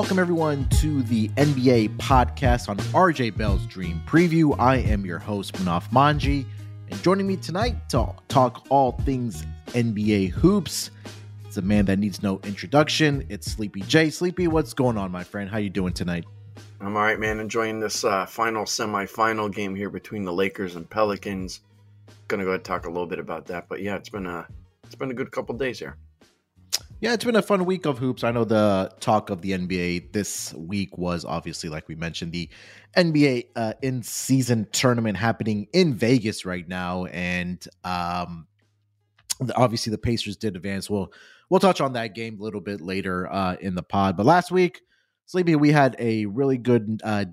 Welcome, everyone, to the NBA podcast on RJ Bell's Dream Preview. I am your host, Munaf Manji, and joining me tonight to talk all things NBA hoops. It's a man that needs no introduction. It's Sleepy J. Sleepy, what's going on, my friend? How you doing tonight? I'm all right, man. Enjoying this uh, final semifinal game here between the Lakers and Pelicans. Gonna go ahead and talk a little bit about that, but yeah, it's been a it's been a good couple days here. Yeah, it's been a fun week of hoops. I know the talk of the NBA this week was obviously, like we mentioned, the NBA uh, in season tournament happening in Vegas right now, and um, obviously the Pacers did advance. We'll we'll touch on that game a little bit later uh, in the pod. But last week, Sleepy, we had a really good uh,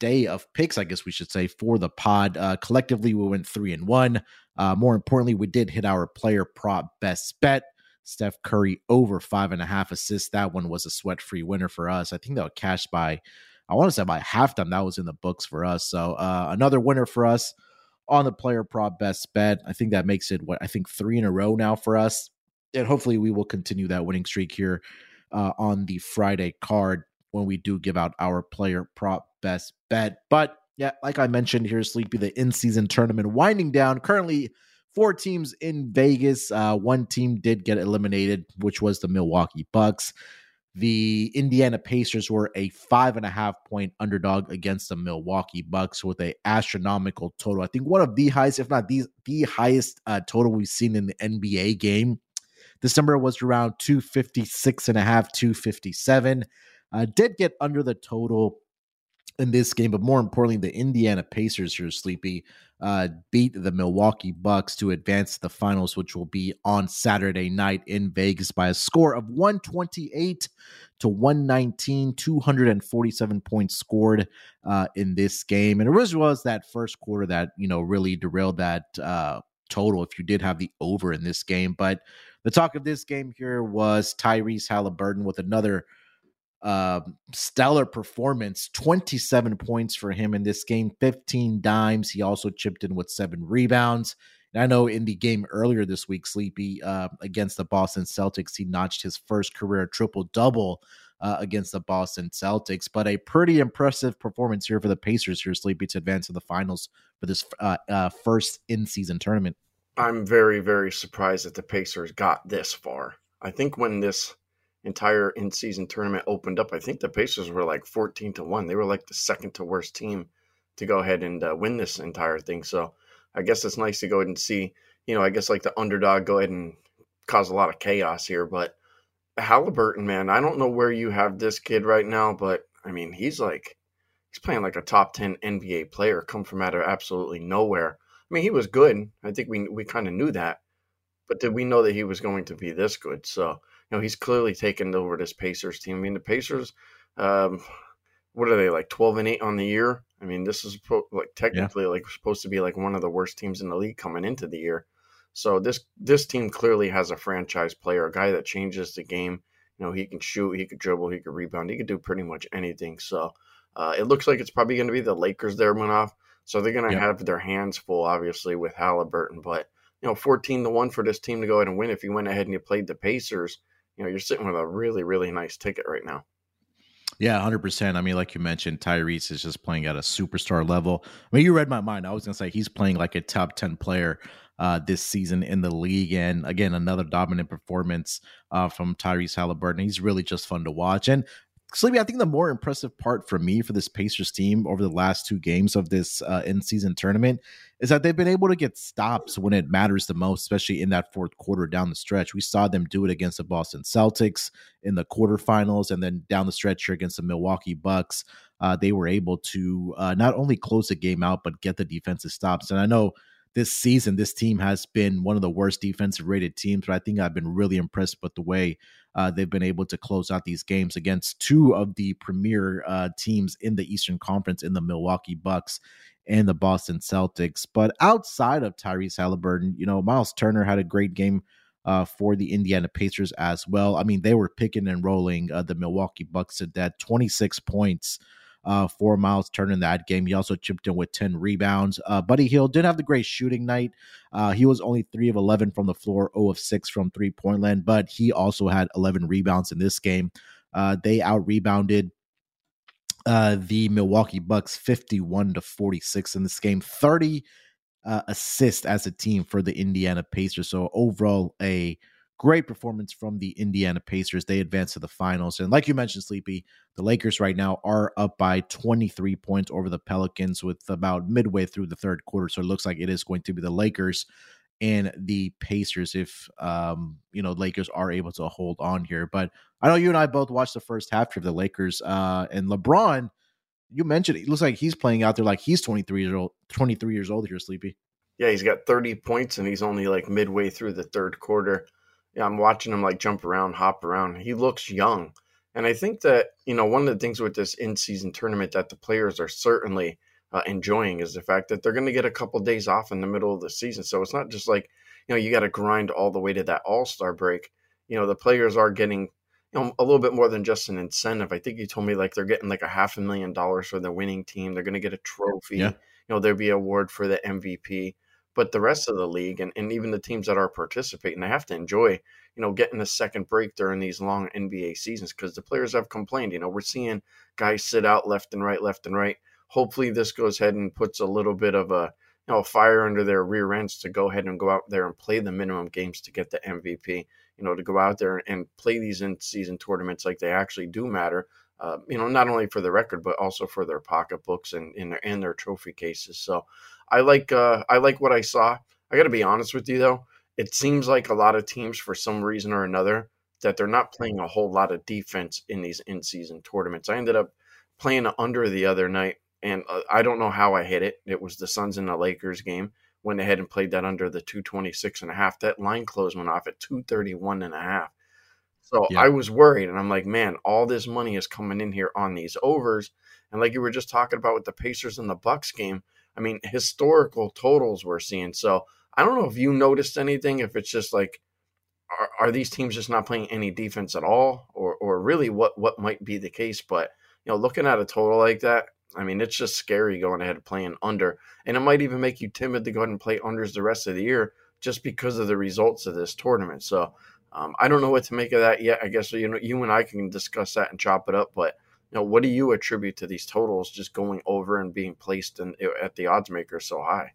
day of picks, I guess we should say, for the pod. Uh, collectively, we went three and one. Uh, more importantly, we did hit our player prop best bet. Steph Curry over five and a half assists. That one was a sweat free winner for us. I think that was cashed by, I want to say by halftime. That was in the books for us. So uh, another winner for us on the player prop best bet. I think that makes it what I think three in a row now for us. And hopefully we will continue that winning streak here uh, on the Friday card when we do give out our player prop best bet. But yeah, like I mentioned here, Sleepy, the in season tournament winding down. Currently, four teams in Vegas. Uh, one team did get eliminated, which was the Milwaukee Bucks. The Indiana Pacers were a five and a half point underdog against the Milwaukee Bucks with a astronomical total. I think one of the highest, if not the the highest uh, total we've seen in the NBA game. This number was around 256 and a half, 257. Uh, did get under the total in this game, but more importantly, the Indiana Pacers here, Sleepy, uh, beat the Milwaukee Bucks to advance the finals, which will be on Saturday night in Vegas by a score of 128 to 119, 247 points scored uh, in this game. And it really was that first quarter that, you know, really derailed that uh, total if you did have the over in this game. But the talk of this game here was Tyrese Halliburton with another uh, stellar performance 27 points for him in this game 15 dimes. He also chipped in with seven rebounds. And i know in the game earlier this week sleepy uh, against the boston celtics he notched his first career triple double uh, against the boston celtics. But a pretty impressive performance here for the pacers here sleepy to advance to the finals for this uh, uh, first in-season tournament. I'm very very surprised that the pacers got this far. I think when this entire in season tournament opened up, I think the Pacers were like 14 to 1. They were like the second to worst team to go ahead and uh, win this entire thing. So I guess it's nice to go ahead and see, you know, I guess like the underdog go ahead and cause a lot of chaos here. But Halliburton, man, I don't know where you have this kid right now, but I mean, he's like, he's playing like a top 10 NBA player, come from out of absolutely nowhere. I mean, he was good. I think we, we kind of knew that. But did we know that he was going to be this good? So, you know, he's clearly taken over this Pacers team. I mean, the Pacers, um, what are they like twelve and eight on the year? I mean, this is like technically yeah. like supposed to be like one of the worst teams in the league coming into the year. So this this team clearly has a franchise player, a guy that changes the game. You know, he can shoot, he could dribble, he could rebound, he could do pretty much anything. So uh, it looks like it's probably going to be the Lakers there went off. So they're going to yeah. have their hands full, obviously, with Halliburton. But you know, fourteen to one for this team to go ahead and win. If you went ahead and you played the Pacers, you know, you're sitting with a really, really nice ticket right now. Yeah, hundred percent. I mean, like you mentioned, Tyrese is just playing at a superstar level. I mean, you read my mind. I was gonna say he's playing like a top ten player uh, this season in the league, and again, another dominant performance uh, from Tyrese Halliburton. He's really just fun to watch, and Sleepy, I think the more impressive part for me for this Pacers team over the last two games of this uh, in season tournament is that they've been able to get stops when it matters the most, especially in that fourth quarter down the stretch. We saw them do it against the Boston Celtics in the quarterfinals, and then down the stretch here against the Milwaukee Bucks. Uh, they were able to uh, not only close the game out, but get the defensive stops. And I know this season, this team has been one of the worst defensive rated teams, but I think I've been really impressed with the way uh, they've been able to close out these games against two of the premier uh, teams in the Eastern Conference in the Milwaukee Bucks and the Boston Celtics. But outside of Tyrese Halliburton, you know, Miles Turner had a great game uh, for the Indiana Pacers as well. I mean, they were picking and rolling uh, the Milwaukee Bucks at that 26 points uh, for Miles Turner in that game. He also chipped in with 10 rebounds. Uh, Buddy Hield didn't have the great shooting night. Uh, he was only 3 of 11 from the floor, 0 of 6 from three point land, but he also had 11 rebounds in this game. Uh, they out rebounded uh, the Milwaukee Bucks 51 to 46 in this game. 30 uh, assists as a team for the Indiana Pacers. So overall, a great performance from the Indiana Pacers. They advance to the finals. And like you mentioned, Sleepy, the Lakers right now are up by 23 points over the Pelicans with about midway through the third quarter. So it looks like it is going to be the Lakers and the Pacers if um you know Lakers are able to hold on here. But I know you and I both watched the first half of the Lakers uh and LeBron you mentioned it looks like he's playing out there like he's 23 years old 23 years old here sleepy. Yeah, he's got 30 points and he's only like midway through the third quarter. Yeah, I'm watching him like jump around, hop around. He looks young. And I think that, you know, one of the things with this in-season tournament that the players are certainly uh, enjoying is the fact that they're going to get a couple of days off in the middle of the season. So it's not just like, you know, you got to grind all the way to that All Star break. You know, the players are getting, you know, a little bit more than just an incentive. I think you told me like they're getting like a half a million dollars for the winning team. They're going to get a trophy. Yeah. You know, there'll be an award for the MVP. But the rest of the league and, and even the teams that are participating, they have to enjoy, you know, getting a second break during these long NBA seasons because the players have complained. You know, we're seeing guys sit out left and right, left and right hopefully this goes ahead and puts a little bit of a you know fire under their rear ends to go ahead and go out there and play the minimum games to get the MVP. You know, to go out there and play these in season tournaments like they actually do matter. Uh, you know, not only for the record but also for their pocketbooks and in their and their trophy cases. So, I like uh, I like what I saw. I got to be honest with you though, it seems like a lot of teams for some reason or another that they're not playing a whole lot of defense in these in season tournaments. I ended up playing under the other night and uh, I don't know how I hit it. It was the Suns and the Lakers game. Went ahead and played that under the 226 and a half. That line close went off at 231 and a half. So yeah. I was worried and I'm like, man, all this money is coming in here on these overs. And like you were just talking about with the Pacers and the Bucks game, I mean, historical totals we're seeing. So I don't know if you noticed anything, if it's just like, are, are these teams just not playing any defense at all? Or or really what what might be the case. But you know, looking at a total like that, I mean, it's just scary going ahead and playing under, and it might even make you timid to go ahead and play unders the rest of the year just because of the results of this tournament. So um, I don't know what to make of that yet. I guess you know you and I can discuss that and chop it up. But you know, what do you attribute to these totals just going over and being placed in, at the odds maker so high?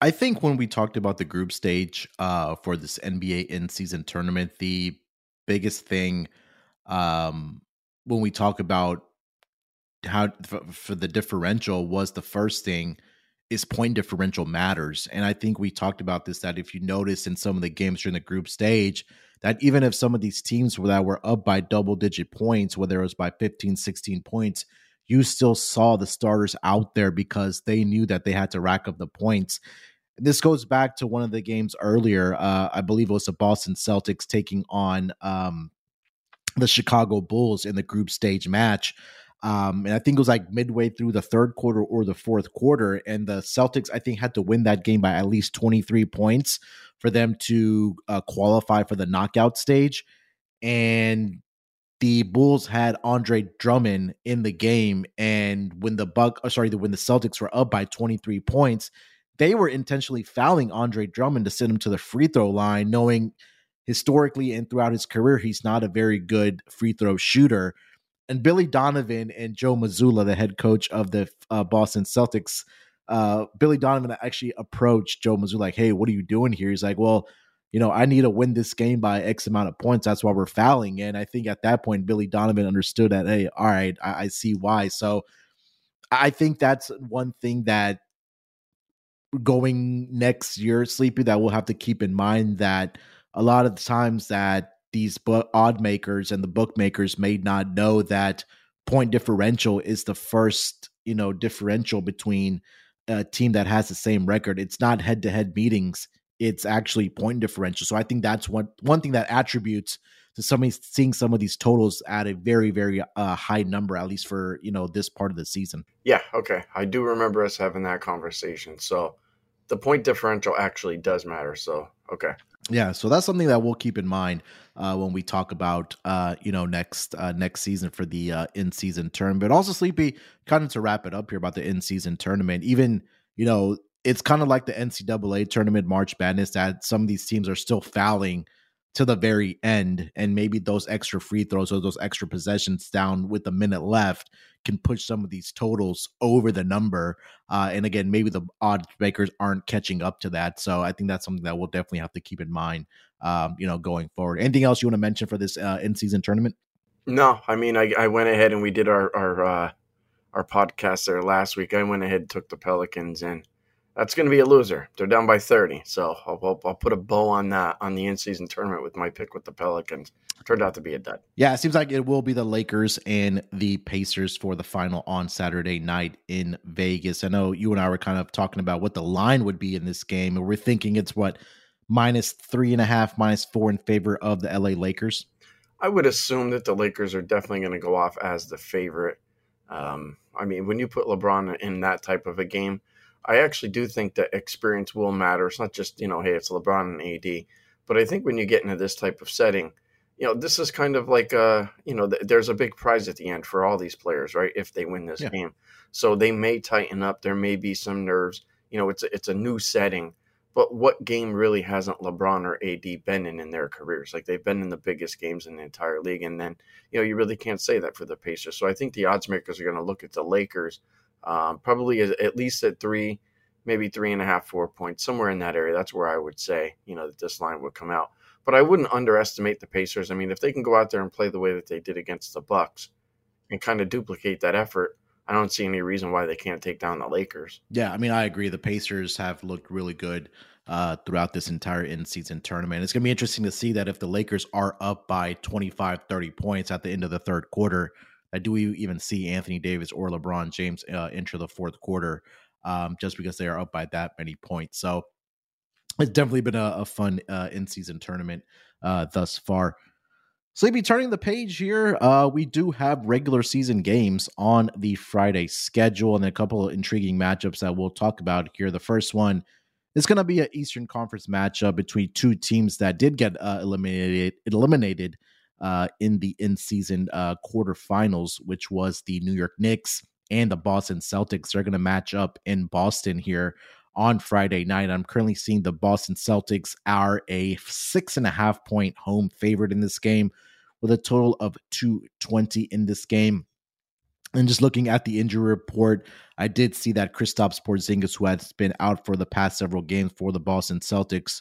I think when we talked about the group stage uh, for this NBA in season tournament, the biggest thing um, when we talk about how for, for the differential was the first thing is point differential matters. And I think we talked about this that if you notice in some of the games during the group stage, that even if some of these teams that were up by double digit points, whether it was by 15, 16 points, you still saw the starters out there because they knew that they had to rack up the points. This goes back to one of the games earlier. Uh, I believe it was the Boston Celtics taking on um, the Chicago Bulls in the group stage match. Um, and I think it was like midway through the third quarter or the fourth quarter. And the Celtics, I think, had to win that game by at least 23 points for them to uh, qualify for the knockout stage. And the Bulls had Andre Drummond in the game. And when the Buck, oh, sorry, when the Celtics were up by 23 points, they were intentionally fouling Andre Drummond to send him to the free throw line, knowing historically and throughout his career, he's not a very good free throw shooter and Billy Donovan and Joe Mazzulla, the head coach of the uh, Boston Celtics, uh, Billy Donovan actually approached Joe Mazzulla like, "Hey, what are you doing here?" He's like, "Well, you know, I need to win this game by X amount of points. That's why we're fouling." And I think at that point, Billy Donovan understood that. Hey, all right, I, I see why. So I think that's one thing that going next year, Sleepy, that we'll have to keep in mind that a lot of the times that these odd makers and the bookmakers may not know that point differential is the first you know differential between a team that has the same record. It's not head to head meetings. It's actually point differential. So i think that's one one thing that attributes to somebody seeing some of these totals at a very very uh, high number at least for you know this part of the season. Yeah okay. I do remember us having that conversation. So the point differential actually does matter. So okay yeah so that's something that we'll keep in mind uh, when we talk about uh, you know next uh, next season for the uh, in season tournament. But also, Sleepy, kind of to wrap it up here about the in season tournament. Even you know it's kind of like the NCAA tournament March Madness that some of these teams are still fouling to the very end, and maybe those extra free throws or those extra possessions down with a minute left can push some of these totals over the number. Uh, and again, maybe the odds makers aren't catching up to that. So I think that's something that we'll definitely have to keep in mind, um, you know, going forward. Anything else you want to mention for this uh, in season tournament? No, I mean, I, I went ahead and we did our our uh, our podcast there last week. I went ahead and took the Pelicans and that's going to be a loser. They're down by 30. So I'll, I'll, I'll, put a bow on that on the in season tournament with my pick with the Pelicans. Turned out to be a dud. Yeah, it seems like it will be the Lakers and the Pacers for the final on Saturday night in Vegas. I know you and I were kind of talking about what the line would be in this game, and we're thinking it's what minus three and a half, minus four in favor of the LA Lakers. I would assume that the Lakers are definitely going to go off as the favorite. Um, I mean, when you put LeBron in that type of a game, I actually do think that experience will matter. It's not just, you know, hey, it's LeBron and AD. But I think when you get into this type of setting, you know, this is kind of like, uh, you know, th- there's a big prize at the end for all these players, right? If they win this yeah. game. So they may tighten up. There may be some nerves. You know, it's a, it's a new setting. But what game really hasn't LeBron or AD been in in their careers? Like they've been in the biggest games in the entire league. And then, you know, you really can't say that for the Pacers. So I think the odds makers are going to look at the Lakers um, probably at least at three, maybe three and a half, four points, somewhere in that area. That's where I would say, you know, that this line would come out. But I wouldn't underestimate the Pacers. I mean, if they can go out there and play the way that they did against the Bucks and kind of duplicate that effort, I don't see any reason why they can't take down the Lakers. Yeah, I mean, I agree. The Pacers have looked really good uh, throughout this entire in-season tournament. It's going to be interesting to see that if the Lakers are up by 25, 30 points at the end of the third quarter, do we even see Anthony Davis or LeBron James uh, enter the fourth quarter um, just because they are up by that many points? So it's definitely been a, a fun uh, in season tournament uh, thus far. Sleepy, turning the page here, uh, we do have regular season games on the Friday schedule and a couple of intriguing matchups that we'll talk about here. The first one is going to be an Eastern Conference matchup between two teams that did get uh, eliminated eliminated uh, in the in season uh, quarterfinals, which was the New York Knicks and the Boston Celtics. They're going to match up in Boston here on Friday night. I'm currently seeing the Boston Celtics are a six and a half point home favorite in this game with a total of 220 in this game. And just looking at the injury report, I did see that Kristaps Porzingis, who has been out for the past several games for the Boston Celtics,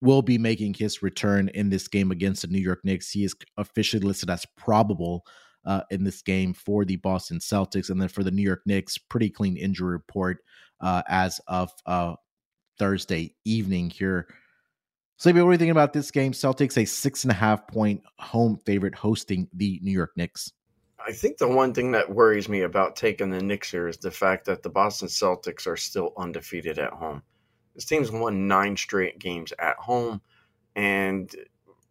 will be making his return in this game against the New York Knicks. He is officially listed as probable uh, in this game for the Boston Celtics. And then for the New York Knicks, pretty clean injury report uh, as of uh, Thursday evening here. So, what are you thinking about this game? Celtics, a six and a half point home favorite hosting the New York Knicks. I think the one thing that worries me about taking the Knicks here is the fact that the Boston Celtics are still undefeated at home. This team's won nine straight games at home, and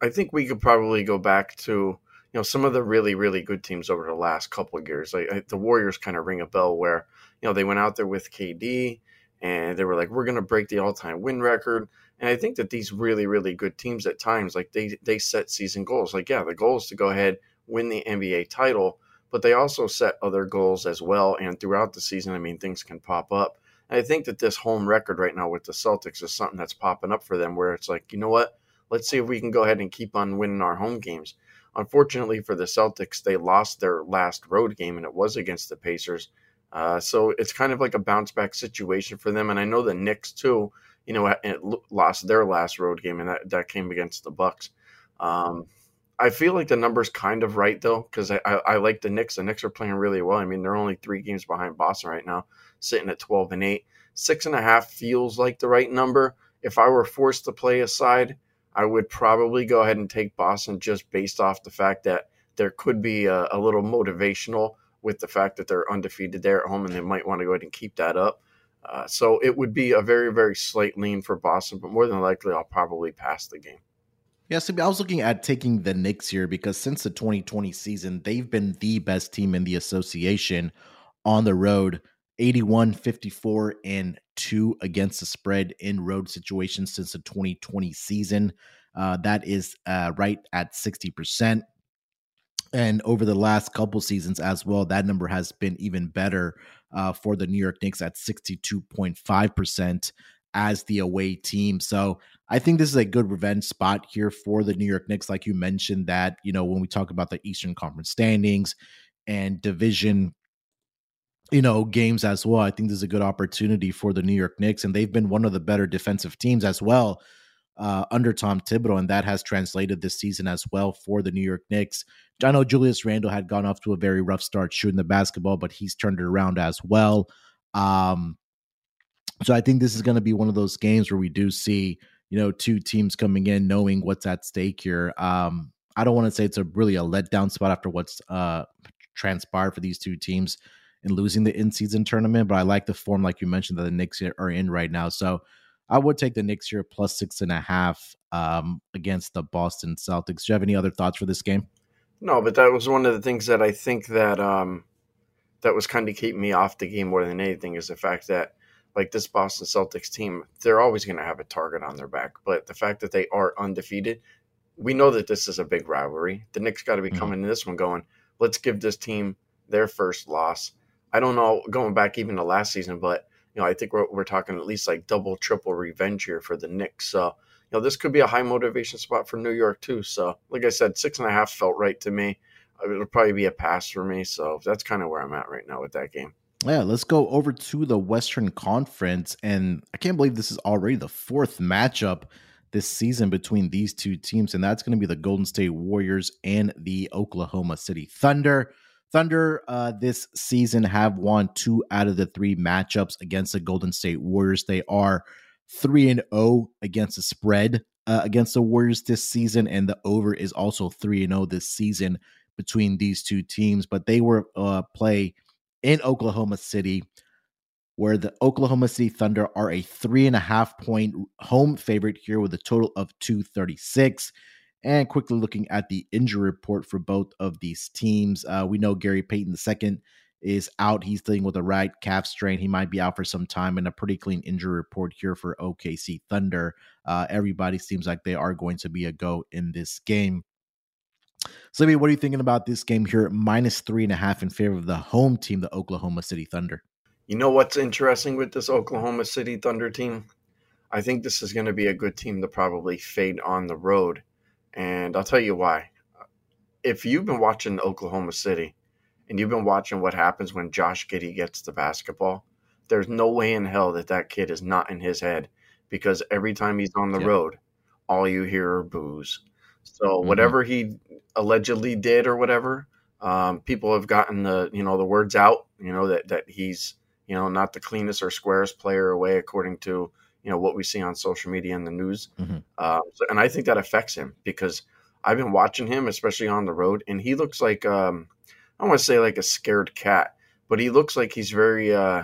I think we could probably go back to you know some of the really really good teams over the last couple of years. Like the Warriors kind of ring a bell where you know they went out there with KD and they were like we're going to break the all-time win record. And I think that these really really good teams at times like they they set season goals. Like yeah, the goal is to go ahead win the NBA title, but they also set other goals as well. And throughout the season, I mean things can pop up. I think that this home record right now with the Celtics is something that's popping up for them where it's like, you know what? Let's see if we can go ahead and keep on winning our home games. Unfortunately for the Celtics, they lost their last road game and it was against the Pacers. Uh, so it's kind of like a bounce back situation for them. And I know the Knicks too, you know, lost their last road game and that, that came against the Bucks. Um, I feel like the number's kind of right though, because I, I, I, like the Knicks. The Knicks are playing really well. I mean, they're only three games behind Boston right now sitting at 12 and 8. Six and a half feels like the right number. If I were forced to play a side, I would probably go ahead and take Boston just based off the fact that there could be a, a little motivational with the fact that they're undefeated there at home and they might want to go ahead and keep that up. Uh, so it would be a very, very slight lean for Boston, but more than likely, I'll probably pass the game. Yeah, so I was looking at taking the Knicks here because since the 2020 season, they've been the best team in the association on the road. 81, 54, and 2 against the spread in road situations since the 2020 season. Uh, that is uh, right at 60%. And over the last couple seasons as well, that number has been even better uh, for the New York Knicks at 62.5% as the away team. So I think this is a good revenge spot here for the New York Knicks. Like you mentioned, that, you know, when we talk about the Eastern Conference standings and division, you know, games as well, I think this is a good opportunity for the New York Knicks. And they've been one of the better defensive teams as well uh, under Tom Thibodeau. And that has translated this season as well for the New York Knicks. I know Julius Randle had gone off to a very rough start shooting the basketball, but he's turned it around as well. Um, so I think this is going to be one of those games where we do see, you know, two teams coming in knowing what's at stake here. Um, I don't want to say it's a really a letdown spot after what's uh, transpired for these two teams in losing the in-season tournament, but I like the form, like you mentioned, that the Knicks are in right now. So I would take the Knicks here plus six and a half um, against the Boston Celtics. Do you have any other thoughts for this game? No, but that was one of the things that I think that um, that was kind of keeping me off the game more than anything is the fact that like this Boston Celtics team, they're always going to have a target on their back. But the fact that they are undefeated, we know that this is a big rivalry. The Knicks got to be mm-hmm. coming to this one going, let's give this team their first loss. I don't know going back even to last season, but you know I think we're, we're talking at least like double, triple revenge here for the Knicks. So you know this could be a high motivation spot for New York too. So like I said, six and a half felt right to me. Uh, it'll probably be a pass for me. So that's kind of where I'm at right now with that game. Yeah, let's go over to the Western Conference. And I can't believe this is already the fourth matchup this season between these two teams. And that's going to be the Golden State Warriors and the Oklahoma City Thunder. Thunder uh, this season have won two out of the three matchups against the Golden State Warriors. They are 3 and 0 against the spread uh, against the Warriors this season. And the over is also 3 and 0 this season between these two teams. But they were uh, play in Oklahoma City, where the Oklahoma City Thunder are a three and a half point home favorite here with a total of 236. And quickly looking at the injury report for both of these teams, uh, we know Gary Payton II is out. He's dealing with a right calf strain. He might be out for some time, and a pretty clean injury report here for OKC Thunder. Uh, everybody seems like they are going to be a go in this game. So, what are you thinking about this game here? Minus three and a half in favor of the home team, the Oklahoma City Thunder. You know what's interesting with this Oklahoma City Thunder team? I think this is going to be a good team to probably fade on the road. And I'll tell you why. If you've been watching Oklahoma City and you've been watching what happens when Josh Giddey gets the basketball, there's no way in hell that that kid is not in his head because every time he's on the yep. road, all you hear are boos. So mm-hmm. whatever he allegedly did or whatever, um, people have gotten the you know the words out. You know that that he's you know not the cleanest or squarest player away according to you know what we see on social media and the news. Mm-hmm. Uh, so, and I think that affects him because I've been watching him, especially on the road, and he looks like um, I don't want to say like a scared cat, but he looks like he's very. Uh,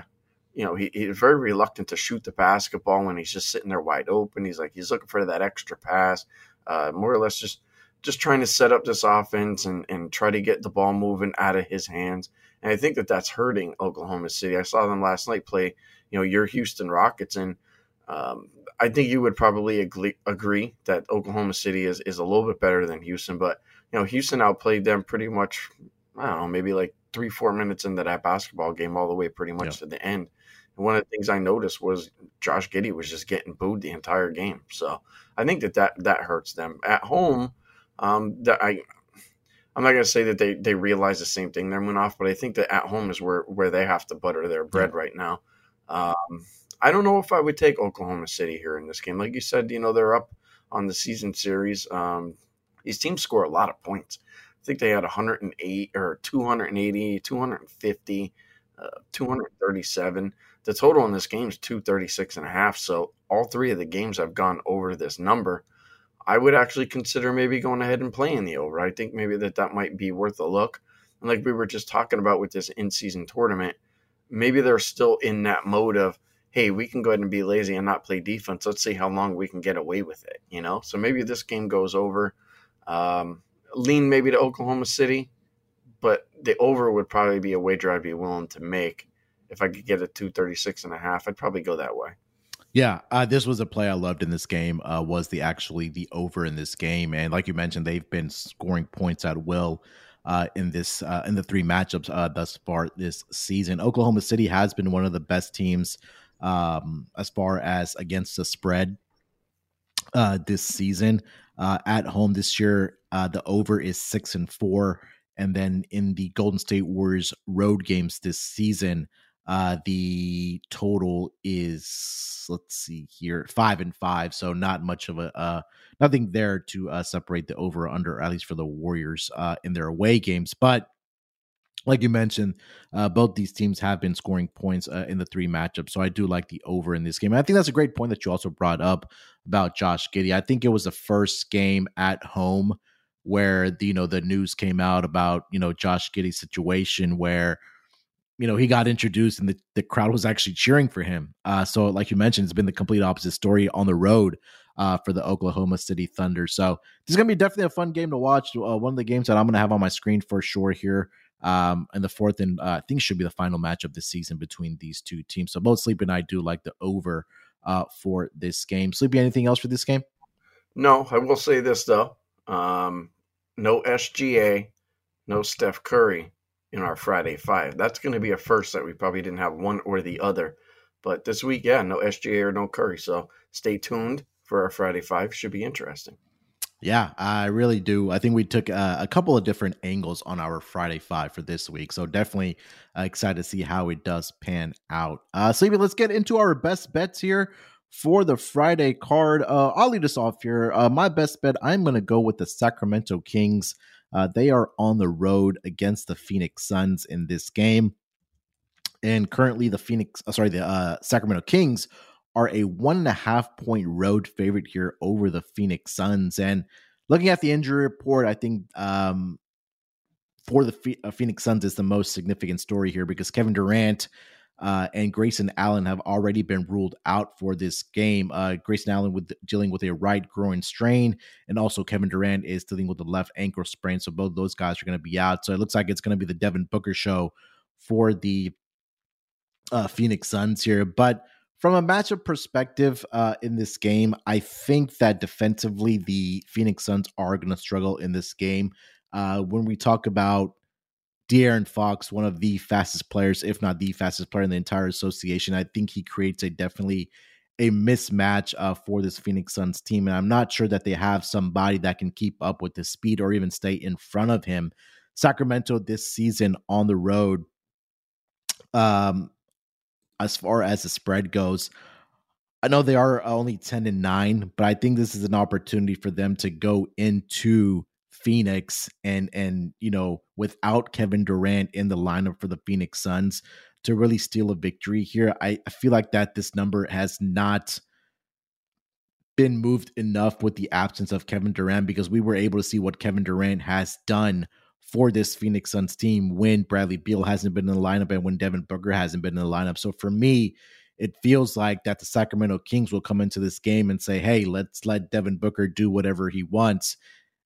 you know, he, he's very reluctant to shoot the basketball when he's just sitting there wide open. He's like he's looking for that extra pass uh, more or less just just trying to set up this offense and, and try to get the ball moving out of his hands. And I think that that's hurting Oklahoma City. I saw them last night play, you know, your Houston Rockets, and um, I think you would probably agree, agree that Oklahoma City is, is a little bit better than Houston. But, you know, Houston outplayed them pretty much, I don't know, maybe like three, four minutes into that basketball game, all the way pretty much to the end. And one of the things I noticed was Josh Giddey was just getting booed the entire game. So I think that that, that hurts them. At home, um, that I I'm not going to say that they, they realize the same thing they're moving off, but I think that at home is where, where they have to butter their bread yeah. right now. Um, I don't know if I would take Oklahoma City here in this game. Like you said, you know, they're up on the season series. Um, these teams score a lot of points. I think they had 108 or 280, 250, uh, 237. The total in this game is 236 and a half. So all three of the games have gone over this number. I would actually consider maybe going ahead and playing the over. I think maybe that that might be worth a look. And like we were just talking about with this in-season tournament, maybe they're still in that mode of, hey, we can go ahead and be lazy and not play defense. Let's see how long we can get away with it. You know, so maybe this game goes over. Um, lean maybe to Oklahoma City, but the over would probably be a wager I'd be willing to make if I could get a 236 and a half. I'd probably go that way. Yeah, uh, this was a play I loved in this game. Uh, was the actually the over in this game, and like you mentioned, they've been scoring points at will uh, in this uh, in the three matchups uh, thus far this season. Oklahoma City has been one of the best teams um, as far as against the spread uh, this season. Uh, at home this year, uh, the over is six and four. And then in the Golden State Warriors road games this season, uh, the total is let's see here five and five, so not much of a uh, nothing there to uh, separate the over under at least for the Warriors uh, in their away games. But like you mentioned, uh, both these teams have been scoring points uh, in the three matchups. So I do like the over in this game. And I think that's a great point that you also brought up about Josh Giddey. I think it was the first game at home where the, you know the news came out about you know Josh Giddey's situation where you know he got introduced and the, the crowd was actually cheering for him. Uh, so like you mentioned, it's been the complete opposite story on the road uh, for the Oklahoma City Thunder. So this is gonna be definitely a fun game to watch. Uh, one of the games that I'm gonna have on my screen for sure here um, and the fourth and uh, I think should be the final match of the season between these two teams. So both Sleepy and I do like the over uh, for this game. Sleepy, anything else for this game? No, I will say this though. Um, no SGA, no Steph Curry in our Friday five. That's going to be a first that we probably didn't have one or the other. But this week, yeah, no SGA or no Curry. So stay tuned for our Friday five. Should be interesting. Yeah, I really do. I think we took uh, a couple of different angles on our Friday Five for this week. So definitely uh, excited to see how it does pan out. Uh, Sleepy, let's get into our best bets here for the Friday card. Uh, I'll lead us off here. Uh, my best bet, I'm going to go with the Sacramento Kings. Uh, they are on the road against the Phoenix Suns in this game. And currently, the Phoenix, uh, sorry, the uh, Sacramento Kings are a one and a half point road favorite here over the Phoenix Suns. And looking at the injury report, I think um, for the uh, Phoenix Suns is the most significant story here because Kevin Durant uh, and Grayson Allen have already been ruled out for this game. Uh, Grayson Allen with dealing with a right groin strain, and also Kevin Durant is dealing with the left ankle sprain. So both those guys are going to be out. So it looks like it's going to be the Devin Booker show for the uh, Phoenix Suns here, but from a matchup perspective uh, in this game, I think that defensively the Phoenix Suns are going to struggle in this game. Uh, when we talk about De'Aaron Fox, one of the fastest players, if not the fastest player in the entire association, I think he creates a definitely a mismatch uh, for this Phoenix Suns team, and I'm not sure that they have somebody that can keep up with the speed or even stay in front of him. Sacramento this season on the road um, as far as the spread goes. I know they are only 10 and 9, but I think this is an opportunity for them to go into Phoenix and and you know, without Kevin Durant in the lineup for the Phoenix Suns to really steal a victory here. I, I feel like that this number has not been moved enough with the absence of Kevin Durant because we were able to see what Kevin Durant has done for this Phoenix Suns team when Bradley Beal hasn't been in the lineup and when Devin Booker hasn't been in the lineup. So for me, it feels like that the Sacramento Kings will come into this game and say, hey, let's let Devin Booker do whatever he wants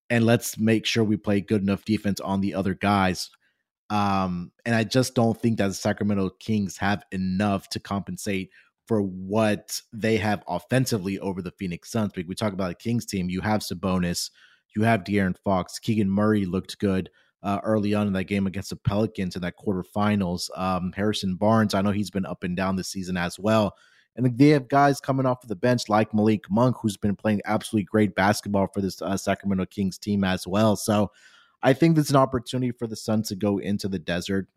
and let's make sure we play good enough defense on the other guys. Um, and I just don't think that the Sacramento Kings have enough to compensate for what they have offensively over the Phoenix Suns. Because we talk about a Kings team, you have Sabonis, you have De'Aaron Fox, Keegan Murray looked good uh, early on in that game against the Pelicans in that quarterfinals. Um, Harrison Barnes, I know he's been up and down this season as well. And they have guys coming off of the bench like Malik Monk, who's been playing absolutely great basketball for this uh, Sacramento Kings team as well. So I think there's an opportunity for the Suns to go into the desert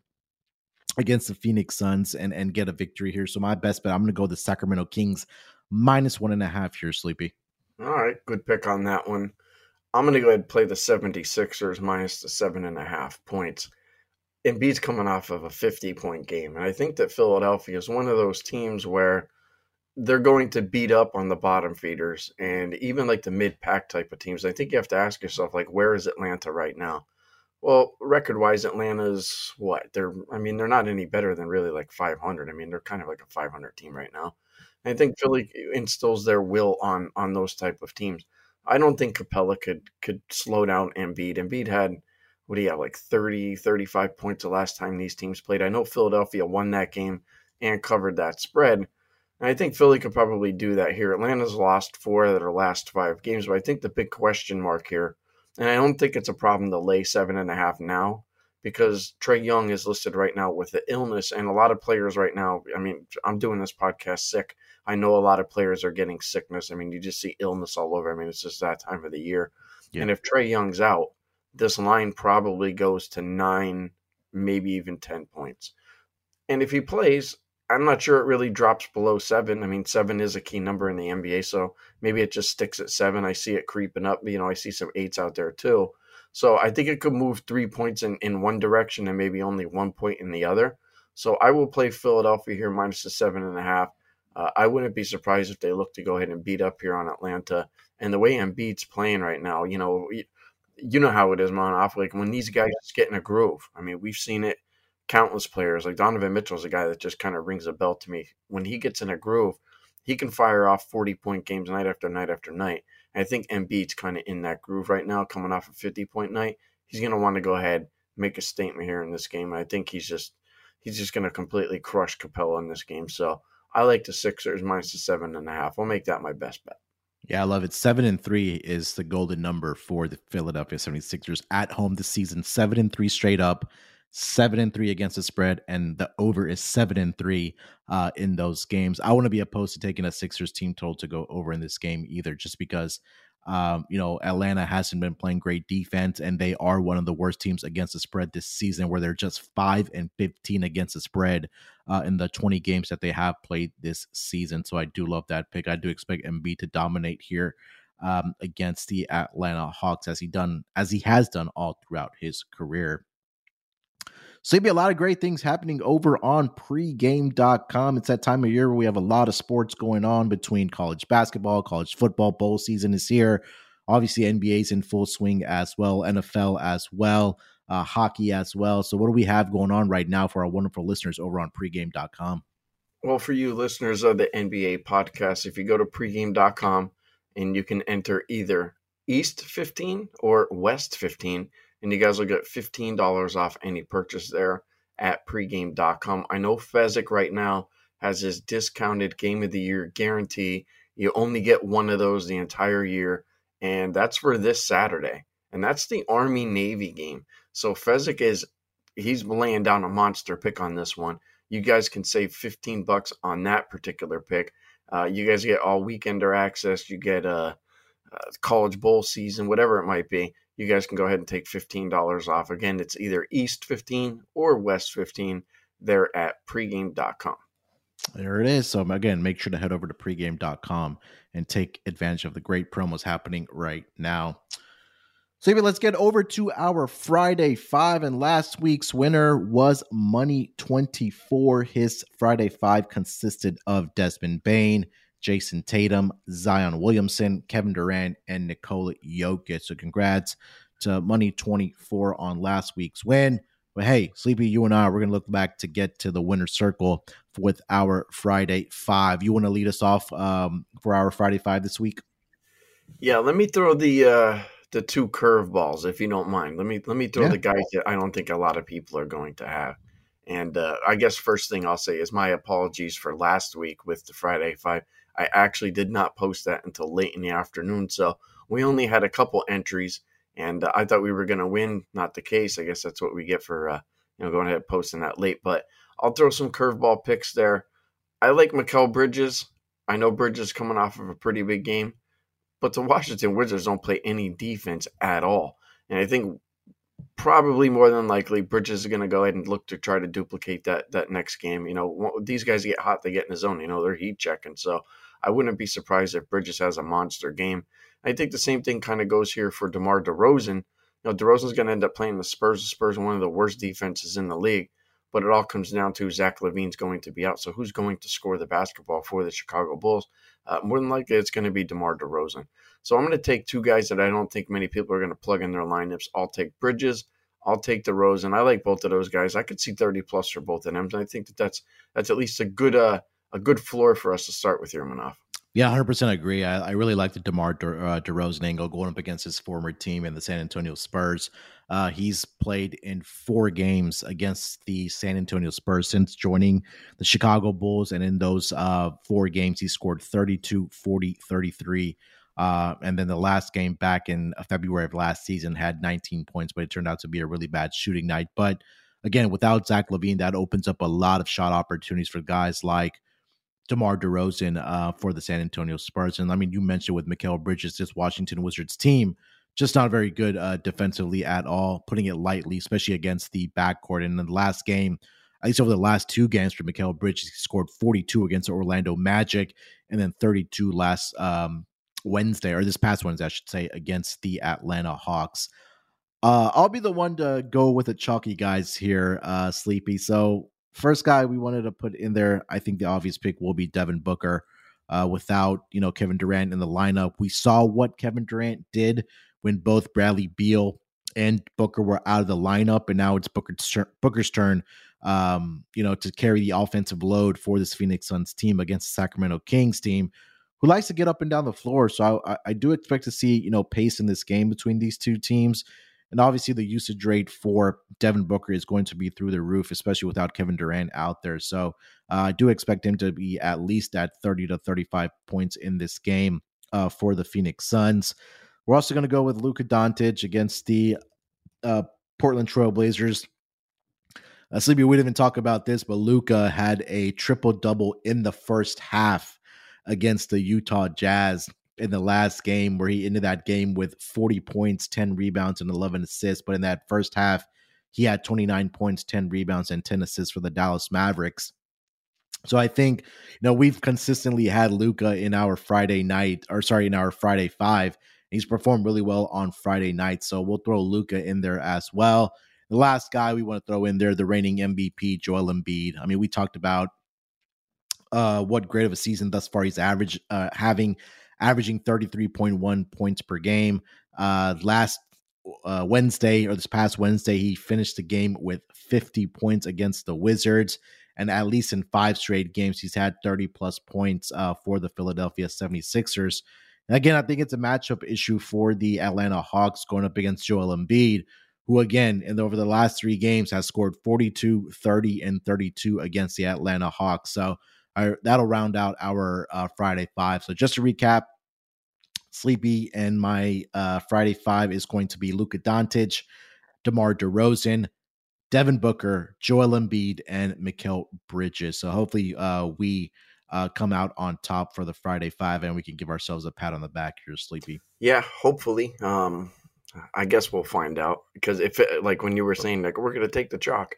against the Phoenix Suns and, and get a victory here. So my best bet, I'm going to go the Sacramento Kings minus one and a half here, Sleepy. All right, good pick on that one. I'm going to go ahead and play the 76ers minus the seven and a half points. Embiid's coming off of a 50 point game. And I think that Philadelphia is one of those teams where they're going to beat up on the bottom feeders and even like the mid pack type of teams. I think you have to ask yourself, like, where is Atlanta right now? Well, record wise, Atlanta's what? They're, I mean, they're not any better than really like 500. I mean, they're kind of like a 500 team right now. I think Philly instills their will on on those type of teams. I don't think Capela could could slow down Embiid. Embiid had what do you have like 30 35 points the last time these teams played. I know Philadelphia won that game and covered that spread. And I think Philly could probably do that here. Atlanta's lost four of their last five games, but I think the big question mark here, and I don't think it's a problem to lay seven and a half now, because Trae Young is listed right now with the illness, and a lot of players right now. I mean, I'm doing this podcast sick. I know a lot of players are getting sickness. I mean, you just see illness all over. I mean, it's just that time of the year. Yeah. And if Trae Young's out, this line probably goes to nine, maybe even 10 points. And if he plays, I'm not sure it really drops below seven. I mean, seven is a key number in the NBA, so maybe it just sticks at seven. I see it creeping up. You know, I see some eights out there too. So I think it could move three points in, in one direction and maybe only one point in the other. So I will play Philadelphia here minus the seven and a half. Uh, I wouldn't be surprised if they look to go ahead and beat up here on Atlanta. And the way Embiid's playing right now, you know, you know how it is, man. Off like when these guys get in a groove. I mean, we've seen it. Countless players like Donovan Mitchell is a guy that just kind of rings a bell to me. When he gets in a groove, he can fire off forty point games night after night after night. And I think Embiid's kind of in that groove right now, coming off a fifty point night. He's going to want to go ahead make a statement here in this game. I think he's just he's just going to completely crush Capela in this game. So I like the Sixers minus the seven and a half. I'll make that my best bet. Yeah, I love it. Seven and three is the golden number for the Philadelphia 76ers at home this season. Seven and three straight up, seven and three against the spread, and the over is seven and three uh, in those games. I want to be opposed to taking a Sixers team total to go over in this game either, just because um, you know, Atlanta hasn't been playing great defense, and they are one of the worst teams against the spread this season, where they're just five and fifteen against the spread uh, in the twenty games that they have played this season. So I do love that pick. I do expect Embiid to dominate here um, against the Atlanta Hawks, as he done as he has done all throughout his career. So there'll be a lot of great things happening over on pregame.com. It's that time of year where we have a lot of sports going on between college basketball, college football, bowl season is here. Obviously, NBA's in full swing as well, NFL as well, uh, hockey as well. So, what do we have going on right now for our wonderful listeners over on pregame.com? Well, for you listeners of the NBA podcast, if you go to pregame.com and you can enter either East 15 or West 15, and you guys will get $15 off any purchase there at pregame.com. I know Fezzik right now has his discounted game of the year guarantee. You only get one of those the entire year, and that's for this Saturday. And that's the Army Navy game. So Fezzik is he's laying down a monster pick on this one. You guys can save 15 bucks on that particular pick. Uh, you guys get all weekender access. You get a, uh, uh, college bowl season, whatever it might be you guys can go ahead and take $15 off. Again, it's either East 15 or West 15 there at pregame.com. There it is. So, um, again, make sure to head over to pregame.com and take advantage of the great promos happening right now. So, maybe let's get over to our Friday five. And last week's winner was Money 24. His Friday five consisted of Desmond Bane, Jayson Tatum, Zion Williamson, Kevin Durant, and Nikola Jokic. So congrats to Money 24 on last week's win. But hey, Sleepy, you and I, we're going to look back to get to the winner's circle with our Friday five. You want to lead us off um, for our Friday five this week? Yeah, let me throw the uh, the two curveballs, if you don't mind. Let me let me throw yeah. the guys that I don't think a lot of people are going to have. And uh, I guess first thing I'll say is my apologies for last week with the Friday five. I actually did not post that until late in the afternoon. So we only had a couple entries, and uh, I thought we were going to win. Not the case. I guess that's what we get for uh, you know going ahead and posting that late. But I'll throw some curveball picks there. I like Mikal Bridges. I know Bridges coming off of a pretty big game, but the Washington Wizards don't play any defense at all. And I think probably more than likely Bridges is going to go ahead and look to try to duplicate that that next game. You know, these guys get hot, they get in the zone. You know, they're heat checking. So I wouldn't be surprised if Bridges has a monster game. I think the same thing kind of goes here for DeMar DeRozan. You know, DeRozan's going to end up playing the Spurs. The Spurs are one of the worst defenses in the league, but it all comes down to Zach LaVine's going to be out. So who's going to score the basketball for the Chicago Bulls? Uh, more than likely, it's going to be DeMar DeRozan. So I'm going to take two guys that I don't think many people are going to plug in their lineups. I'll take Bridges. I'll take the Rose, and I like both of those guys. I could see 30 plus for both of them. And I think that that's that's at least a good uh, a good floor for us to start with here, Munaf. Yeah, 100% agree. I, I really like the DeMar De, uh, DeRozan angle going up against his former team in the San Antonio Spurs. Uh, he's played in four games against the San Antonio Spurs since joining the Chicago Bulls. And in those uh, four games, he scored 32, 40, 33, Uh, and then the last game back in February of last season had 19 points, but it turned out to be a really bad shooting night. But again, without Zach LaVine, that opens up a lot of shot opportunities for guys like DeMar DeRozan uh, for the San Antonio Spurs. And I mean, you mentioned with Mikal Bridges, this Washington Wizards team, just not very good uh, defensively at all, putting it lightly, especially against the backcourt. And in the last game, at least over the last two games for Mikal Bridges, he scored 42 against the Orlando Magic and then 32 last um, Wednesday, or this past Wednesday, I should say, against the Atlanta Hawks. Uh, I'll be the one to go with the chalky guys here, uh, Sleepy. So, first guy we wanted to put in there, I think the obvious pick will be Devin Booker. Uh, without you know Kevin Durant in the lineup, we saw what Kevin Durant did when both Bradley Beal and Booker were out of the lineup, and now it's Booker's turn, Booker's turn. Um, you know, to carry the offensive load for this Phoenix Suns team against the Sacramento Kings team, who likes to get up and down the floor. So I, I do expect to see you know pace in this game between these two teams. And obviously, the usage rate for Devin Booker is going to be through the roof, especially without Kevin Durant out there. So uh, I do expect him to be at least at 30 to 35 points in this game uh, for the Phoenix Suns. We're also going to go with Luka Doncic against the uh, Portland Trailblazers. Uh, Sleepy, we didn't even talk about this, but Luka had a triple double in the first half against the Utah Jazz in the last game, where he ended that game with 40 points, 10 rebounds, and 11 assists. But in that first half, he had 29 points, 10 rebounds, and 10 assists for the Dallas Mavericks. So I think, you know, we've consistently had Luka in our Friday night, or sorry, in our Friday five. He's performed really well on Friday night. So we'll throw Luka in there as well. The last guy we want to throw in there, the reigning MVP, Joel Embiid. I mean, we talked about uh, what great of a season thus far he's average uh, having averaging 33.1 points per game. Uh, last uh, Wednesday or this past Wednesday, he finished the game with 50 points against the Wizards. And at least in five straight games, he's had 30 plus points uh, for the Philadelphia 76ers. And again, I think it's a matchup issue for the Atlanta Hawks going up against Joel Embiid, who, again, in the, over the last three games has scored 42, 30, and 32 against the Atlanta Hawks. So that'll round out our uh, Friday five. So just to recap, Sleepy and my uh, Friday five is going to be Luka Doncic, DeMar DeRozan, Devin Booker, Joel Embiid, and Mikal Bridges. So hopefully uh, we uh, come out on top for the Friday five, and we can give ourselves a pat on the back here, Sleepy. Yeah, hopefully. Um, I guess we'll find out because if it, like when you were saying like we're going to take the chalk,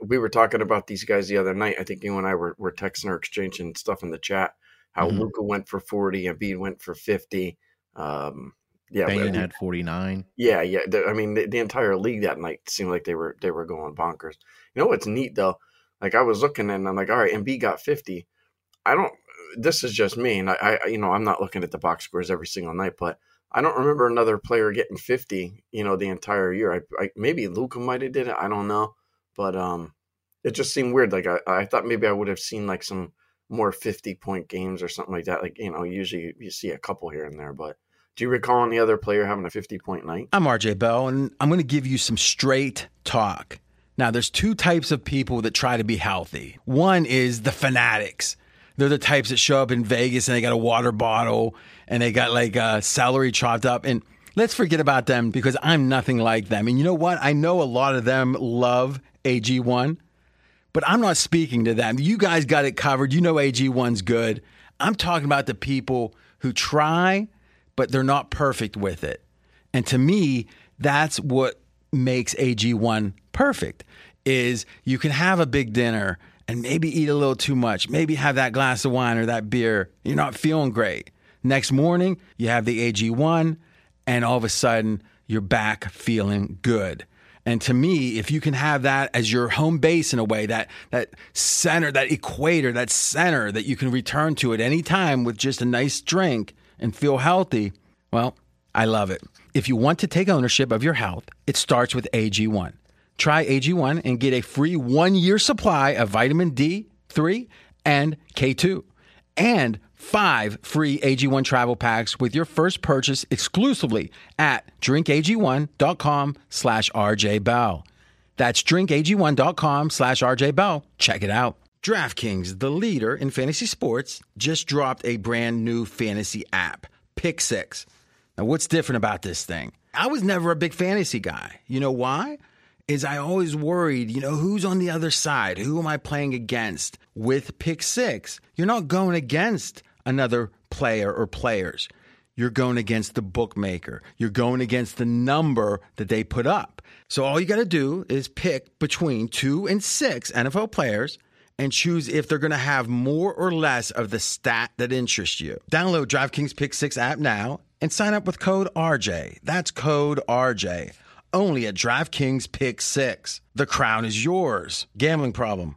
we were talking about these guys the other night. I think you and I were, were texting or exchanging stuff in the chat. How mm-hmm. Luka went for forty, and Embiid went for fifty. Um, yeah, Bane had forty nine. Yeah, yeah. The, I mean, the, the, entire league that night seemed like they were they were going bonkers. You know what's neat though? Like I was looking and I'm like, all right, and Embiid got fifty. I don't. This is just me, and I, I, you know, I'm not looking at the box scores every single night, but I don't remember another player getting fifty. You know, the entire year. I, I maybe Luka might have did it. I don't know, but um, it just seemed weird. Like I, I thought maybe I would have seen like some more 50 point games or something like that. Like, you know, usually you see a couple here and there, but do you recall any other player having a 50 point night? I'm RJ Bell, and I'm going to give you some straight talk. Now, there's two types of people that try to be healthy. One is the fanatics. They're the types that show up in Vegas and they got a water bottle and they got like uh, celery chopped up. And let's forget about them because I'm nothing like them. And you know what? I know a lot of them love AG1 but I'm not speaking to them. You guys got it covered. You know AG1's good. I'm talking about the people who try, but they're not perfect with it. And to me, that's what makes AG1 perfect is you can have a big dinner and maybe eat a little too much, maybe have that glass of wine or that beer. You're not feeling great. Next morning, you have the AG1 and all of a sudden you're back feeling good. And to me, if you can have that as your home base in a way, that that center, that equator, that center that you can return to at any time with just a nice drink and feel healthy, well, I love it. If you want to take ownership of your health, it starts with AG1. Try AG1 and get a free one year supply of vitamin D3 and K2 and five free AG1 travel packs with your first purchase exclusively at drinkag1.com slash rjbell. That's drinkag1.com slash rjbell. Check it out. DraftKings, the leader in fantasy sports, just dropped a brand new fantasy app pick six. Now, what's different about this thing? I was never a big fantasy guy. You know why? Is I always worried, you know, who's on the other side? Who am I playing against? With pick six, you're not going against another player or players. You're going against the bookmaker. You're going against the number that they put up. So all you got to do is pick between two and six NFL players and choose if they're going to have more or less of the stat that interests you. Download DraftKings Pick 6 app now and sign up with code RJ. That's code RJ. Only at DraftKings Pick 6. The crown is yours. Gambling problem?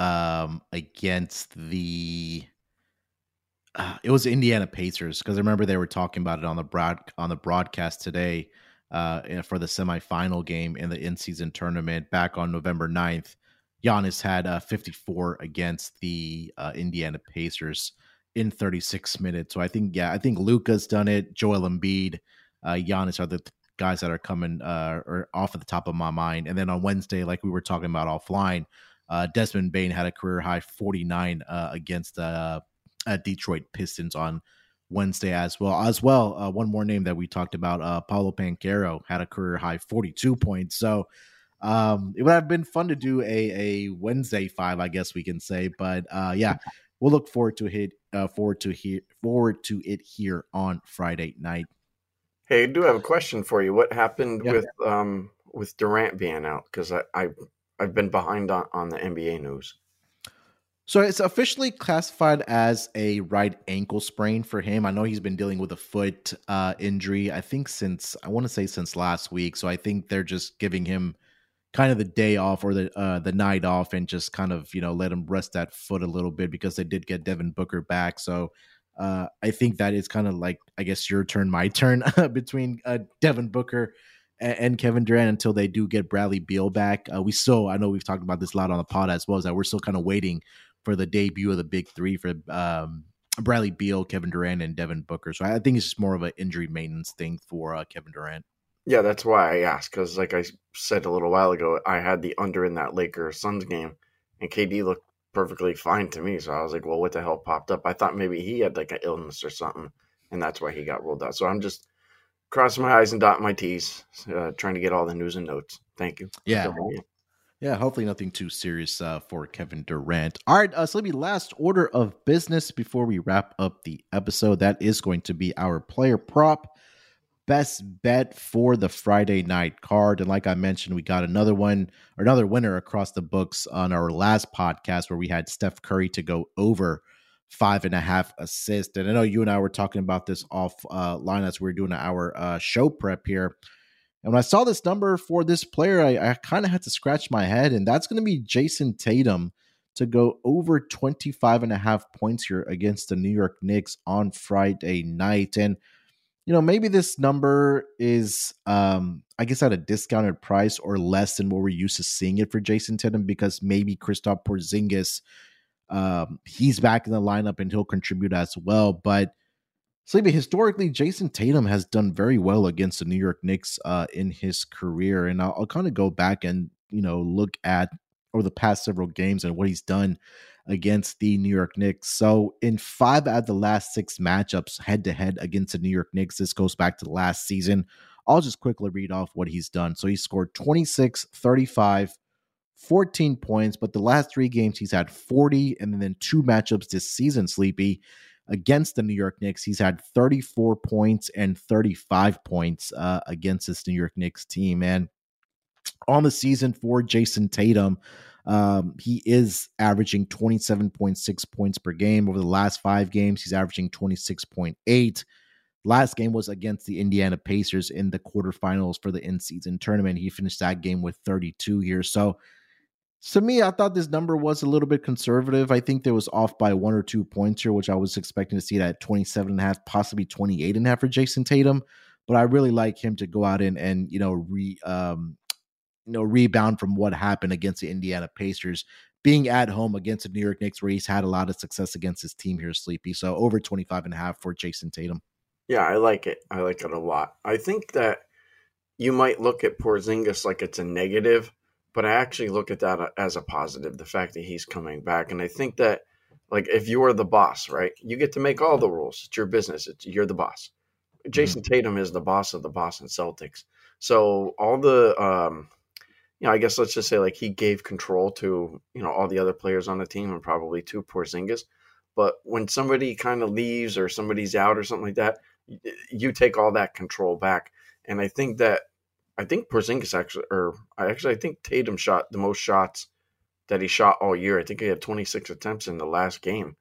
um, against the uh, it was Indiana Pacers because I remember they were talking about it on the broad on the broadcast today uh, for the semifinal game in the in season tournament back on November 9th. Giannis had uh, 54 against the uh, Indiana Pacers in 36 minutes. So I think yeah, I think Luka's done it. Joel Embiid, uh, Giannis are the guys that are coming uh, or off at the top of my mind. And then on Wednesday, like we were talking about offline, uh, Desmond Bane had a career high 49 uh, against uh, Detroit Pistons on Wednesday as well. As well, uh, one more name that we talked about, uh, Paolo Banchero had a career high 42 points. So um, it would have been fun to do a, a Wednesday five, I guess we can say. But uh, yeah, we'll look forward to hit uh, forward to here forward to it here on Friday night. Hey, I do have a question for you. What happened with um with Durant being out? Because I, I I've been behind on, on the NBA news. So it's officially classified as a right ankle sprain for him. I know he's been dealing with a foot uh, injury. I think since I want to say since last week. So I think they're just giving him kind of the day off or the uh, the night off and just kind of you know let him rest that foot a little bit because they did get Devin Booker back. So uh, I think that is kind of like I guess your turn, my turn between uh, Devin Booker and Kevin Durant until they do get Bradley Beal back. Uh, we still, I know we've talked about this a lot on the pod as well, is that we're still kind of waiting for the debut of the big three for um, Bradley Beal, Kevin Durant, and Devin Booker. So I think it's just more of an injury maintenance thing for uh, Kevin Durant. Yeah, that's why I asked because, like I said a little while ago, I had the under in that Lakers Suns game, and KD looked perfectly fine to me. So I was like, well, what the hell popped up? I thought maybe he had like an illness or something, and that's why he got ruled out. So I'm just crossing my I's and dotting my T's, uh, trying to get all the news and notes. Thank you. Yeah. Yeah, hopefully nothing too serious uh, for Kevin Durant. All right, uh, so let me last order of business before we wrap up the episode. That is going to be our player prop best bet for the Friday night card. And like I mentioned, we got another one, another winner across the books on our last podcast where we had Steph Curry to go over five and a half assists. And I know you and I were talking about this off uh, line as we were doing our uh, show prep here. And when I saw this number for this player, I, I kind of had to scratch my head. And that's going to be Jayson Tatum to go over 25 and a half points here against the New York Knicks on Friday night. And, you know, maybe this number is, um, I guess, at a discounted price or less than what we're used to seeing it for Jayson Tatum because maybe Kristaps Porzingis – um, he's back in the lineup and he'll contribute as well. But Sleepy, historically, Jayson Tatum has done very well against the New York Knicks uh, in his career. And I'll, I'll kind of go back and, you know, look at over the past several games and what he's done against the New York Knicks. So, in five out of the last six matchups head to head against the New York Knicks, this goes back to the last season. I'll just quickly read off what he's done. So, he scored 26, 35, 14 points, but the last three games he's had 40, and then two matchups this season, Sleepy, against the New York Knicks. He's had 34 points and 35 points uh, against this New York Knicks team. And on the season for Jayson Tatum, um, he is averaging 27.6 points per game. Over the last five games, he's averaging 26.8. Last game was against the Indiana Pacers in the quarterfinals for the in season tournament. He finished that game with 32 here. So, to me, I thought this number was a little bit conservative. I think there was off by one or two points here, which I was expecting to see that 27 and a half, possibly 28 and a half for Jayson Tatum. but I really like him to go out and and you know re um you know rebound from what happened against the Indiana Pacers being at home against the New York Knicks where he's had a lot of success against his team here sleepy so over 25 and a half for Jayson Tatum yeah I like it I like it a lot I think that you might look at Porzingis like it's a negative but I actually look at that as a positive the fact that he's coming back and I think that like if you're the boss right you get to make all the rules it's your business it's you're the boss Jayson mm-hmm. Tatum is the boss of the Boston Celtics so all the um you know, I guess let's just say like he gave control to, you know, all the other players on the team and probably to Porzingis. But when somebody kind of leaves or somebody's out or something like that, you take all that control back. And I think that I think Porzingis actually, or I actually I think Tatum shot the most shots that he shot all year. I think he had 26 attempts in the last game.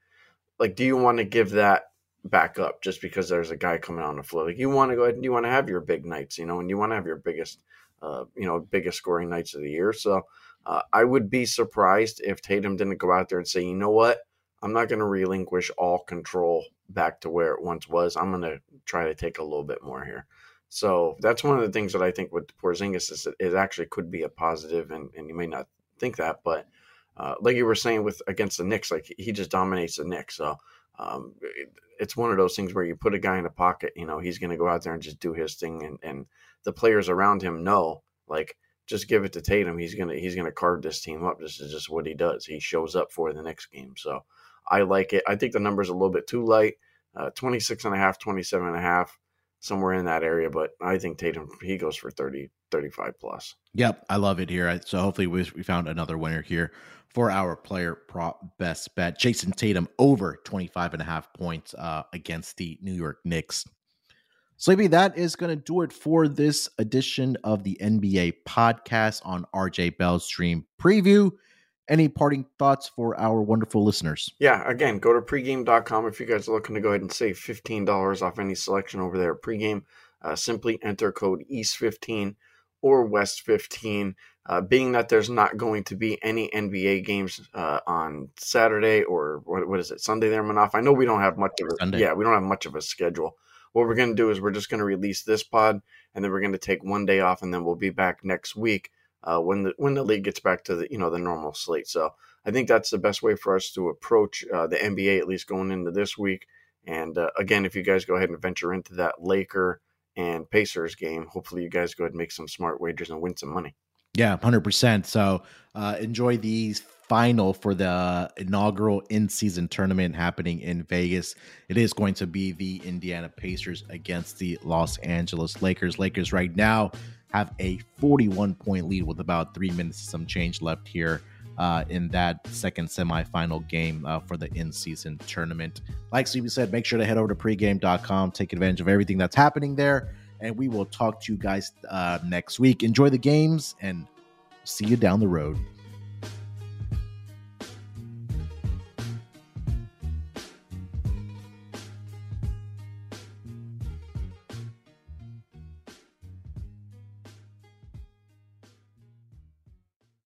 Like, do you want to give that back up just because there's a guy coming on the floor? Like, you want to go ahead and you want to have your big nights, you know, and you want to have your biggest uh, you know, biggest scoring nights of the year. So uh, I would be surprised if Tatum didn't go out there and say, you know what, I'm not going to relinquish all control back to where it once was. I'm going to try to take a little bit more here. So that's one of the things that I think with Porzingis is it actually could be a positive, and, and you may not think that, but uh, like you were saying with against the Knicks, like he just dominates the Knicks. So um, it, it's one of those things where you put a guy in a pocket, you know, he's going to go out there and just do his thing, and, and the players around him know, like, just give it to Tatum. He's gonna he's gonna carve this team up. This is just what he does. He shows up for the next game. So I like it. I think the number's a little bit too light. Uh, 26 and a half, 27 and a half, somewhere in that area. But I think Tatum, he goes for 30, 35 plus. Yep. I love it here. So hopefully we, we found another winner here for our player prop best bet. Jayson Tatum over 25 and a half points uh, against the New York Knicks. Sleepy, that is going to do it for this edition of the NBA podcast on RJ Bell's Dream Preview. Any parting thoughts for our wonderful listeners? Yeah, again, go to pregame.com if you guys are looking to go ahead and save $15 off any selection over there at pregame. Uh, simply enter code EAST15 or West15. Uh, being that there's not going to be any NBA games uh, on Saturday or what, what is it, Sunday there, Munaf? I know we don't have much of a, Sunday. yeah, we don't have much of a schedule what we're going to do is we're just going to release this pod and then we're going to take one day off and then we'll be back next week uh, when the when the league gets back to the you know the normal slate. So I think that's the best way for us to approach uh, the NBA at least going into this week. And uh, again, if you guys go ahead and venture into that Laker and Pacers game, hopefully you guys go ahead and make some smart wagers and win some money. Yeah, hundred percent. So uh, enjoy these final for the inaugural in-season tournament happening in Vegas. It is going to be the Indiana Pacers against the Los Angeles Lakers. Lakers right now have a 41 point lead with about three minutes some change left here. Uh, in that second semifinal game uh, for the in-season tournament. Like Stevie said, make sure to head over to pregame.com, take advantage of everything that's happening there, and we will talk to you guys uh, next week. Enjoy the games and see you down the road.